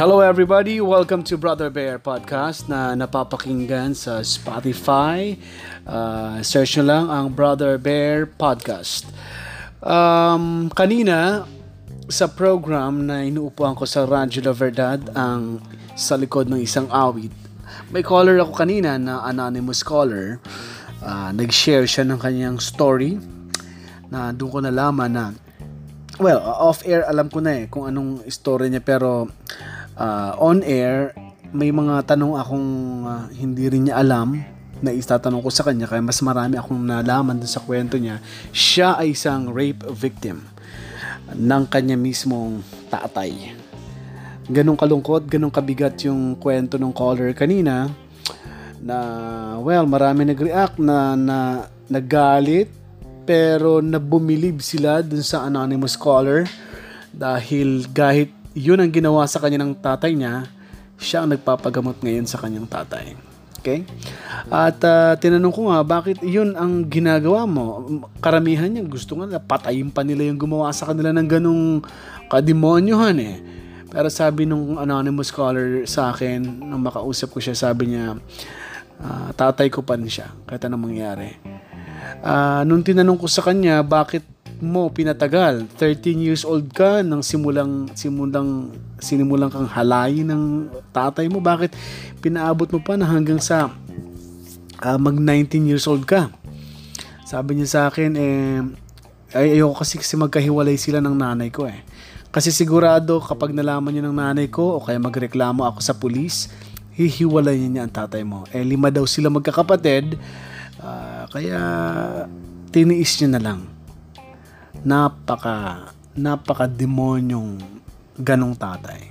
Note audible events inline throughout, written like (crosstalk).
Hello everybody, welcome to Brother Bear Podcast na napapakinggan sa Spotify. Uh, search nyo lang ang Brother Bear Podcast. Um, kanina, sa program na inuupuan ko sa Radyo La Verdad, ang sa likod ng isang awit, may caller ako kanina na anonymous caller. Uh, nag-share siya ng kanyang story na doon ko nalaman na well, off-air alam ko na eh kung anong story niya pero uh, on air, may mga tanong akong uh, hindi rin niya alam na itatanong ko sa kanya kaya mas marami akong nalaman dun sa kwento niya. Siya ay isang rape victim ng kanya mismong tatay. Ganong kalungkot, ganong kabigat yung kwento ng caller kanina na well, marami nag-react na, na nagalit pero nabumilib sila dun sa anonymous caller dahil kahit yun ang ginawa sa kanya ng tatay niya, siya ang nagpapagamot ngayon sa kanyang tatay. Okay? At uh, tinanong ko nga, bakit yun ang ginagawa mo? Karamihan niya gusto nga patayin pa nila yung gumawa sa kanila ng ganong kademonyohan eh. Pero sabi nung anonymous caller sa akin, nung makausap ko siya, sabi niya, uh, tatay ko pa rin siya, kahit anong mangyari. Uh, nung tinanong ko sa kanya, bakit mo pinatagal. 13 years old ka nang simulang simulang sinimulang kang halayin ng tatay mo. Bakit pinaabot mo pa na hanggang sa uh, mag 19 years old ka? Sabi niya sa akin eh ay ayoko kasi kasi magkahiwalay sila ng nanay ko eh. Kasi sigurado kapag nalaman niya ng nanay ko o kaya magreklamo ako sa pulis, hihiwalay niya ang tatay mo. Eh lima daw sila magkakapatid, uh, kaya tiniis niya na lang napaka napaka demonyong ganong tatay.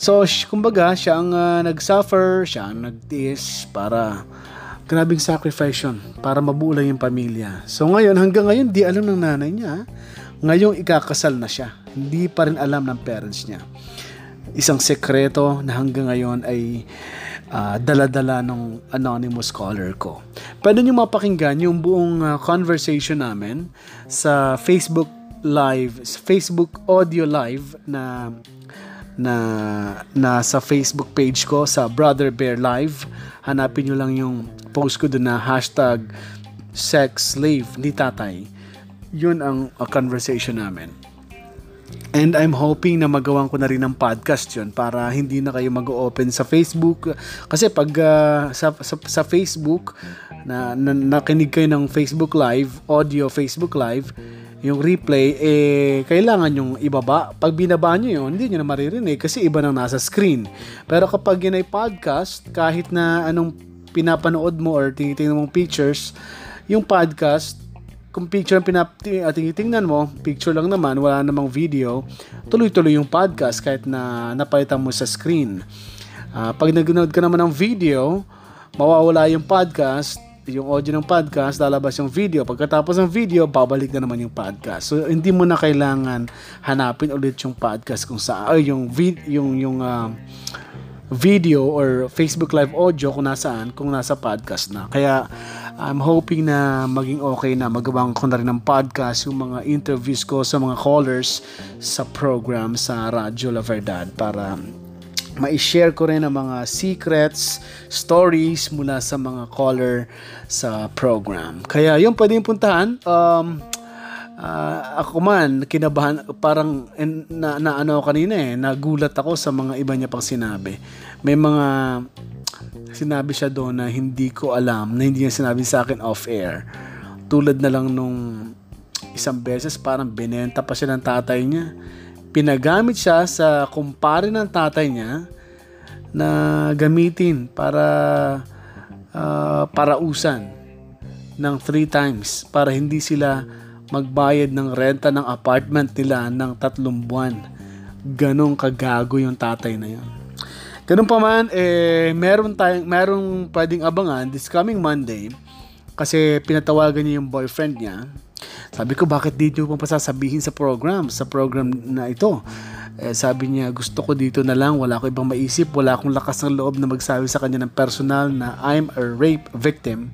So, kumbaga, siya ang uh, nag-suffer, siya ang nagtiis para grabing sacrifice yun para mabuo yung pamilya. So ngayon, hanggang ngayon, di alam ng nanay niya. Ngayong ikakasal na siya. Hindi pa rin alam ng parents niya. Isang sekreto na hanggang ngayon ay uh, dala-dala ng anonymous caller ko. Pwede nyo mapakinggan yung buong uh, conversation namin sa Facebook Live, Facebook Audio Live na na na sa Facebook page ko sa Brother Bear Live. Hanapin nyo lang yung post ko doon na hashtag sex slave ni tatay. Yun ang uh, conversation namin. And I'm hoping na magawan ko na rin ng podcast yon para hindi na kayo mag-open sa Facebook. Kasi pag uh, sa, sa, sa Facebook, na, na nakinig kayo ng Facebook Live, audio Facebook Live, yung replay, eh, kailangan yung ibaba. Pag binaba nyo yun, hindi nyo na maririnig kasi iba nang nasa screen. Pero kapag yun ay podcast, kahit na anong pinapanood mo or tinitingnan mong pictures, yung podcast, kung picture ang pinap uh, tinitingnan mo, picture lang naman, wala namang video, tuloy-tuloy yung podcast kahit na napalitan mo sa screen. Uh, pag nag-nood ka naman ng video, mawawala yung podcast, yung audio ng podcast, lalabas yung video. Pagkatapos ng video, babalik na naman yung podcast. So hindi mo na kailangan hanapin ulit yung podcast kung sa ay yung vid, yung yung uh, video or Facebook live audio kung nasaan, kung nasa podcast na. Kaya I'm hoping na maging okay na magawang ko na rin ng podcast yung mga interviews ko sa mga callers sa program sa Radyo La Verdad para ma-share ko rin ang mga secrets, stories mula sa mga caller sa program. Kaya yung pwede yung puntahan. Um, uh, ako man, kinabahan, parang na, na ano kanina eh, nagulat ako sa mga iba niya pang sinabi. May mga sinabi siya doon na hindi ko alam, na hindi niya sinabi sa akin off-air. Tulad na lang nung isang beses parang binenta pa siya ng tatay niya. Pinagamit siya sa kumpare ng tatay niya na gamitin para uh, parausan ng three times para hindi sila magbayad ng renta ng apartment nila ng tatlong buwan. Ganong kagago yung tatay na yun. Ganun pa man, eh, meron tayong, merong pwedeng abangan this coming Monday kasi pinatawagan niya yung boyfriend niya. Sabi ko, bakit dito mo pa sasabihin sa program, sa program na ito? Eh, sabi niya, gusto ko dito na lang, wala ko ibang maisip, wala akong lakas ng loob na magsabi sa kanya ng personal na I'm a rape victim.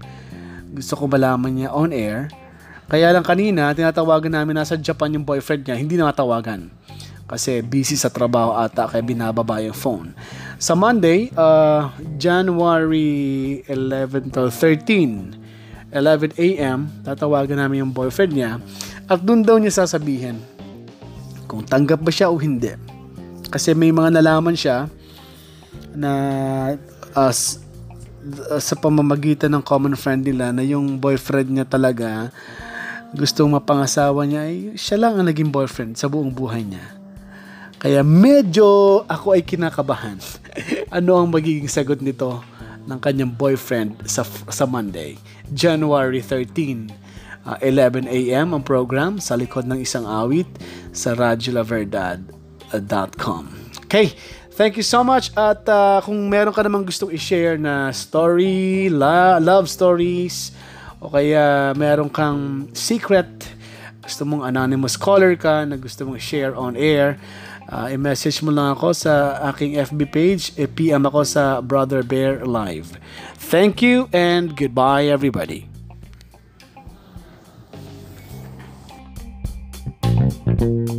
Gusto ko malaman niya on air. Kaya lang kanina, tinatawagan namin nasa Japan yung boyfriend niya, hindi na matawagan. Kasi busy sa trabaho ata kaya binababa yung phone. Sa Monday, uh, January 11 to 13, 11 a.m., tatawagan namin yung boyfriend niya at doon daw niya sasabihin kung tanggap ba siya o hindi. Kasi may mga nalaman siya na uh, sa pamamagitan ng common friend nila na yung boyfriend niya talaga gustong mapangasawa niya ay siya lang ang naging boyfriend sa buong buhay niya. Kaya medyo ako ay kinakabahan. (laughs) ano ang magiging sagot nito ng kanyang boyfriend sa sa Monday, January 13, uh, 11 a.m. ang program sa likod ng isang awit sa radiolaverdad.com. Okay, thank you so much at uh, kung meron ka namang gustong i-share na story, la- love stories, o kaya meron kang secret, gusto mong anonymous caller ka na gusto mong share on air, uh, i-message mo lang ako sa aking FB page, i-PM ako sa Brother Bear Live. Thank you and goodbye everybody. Thank you.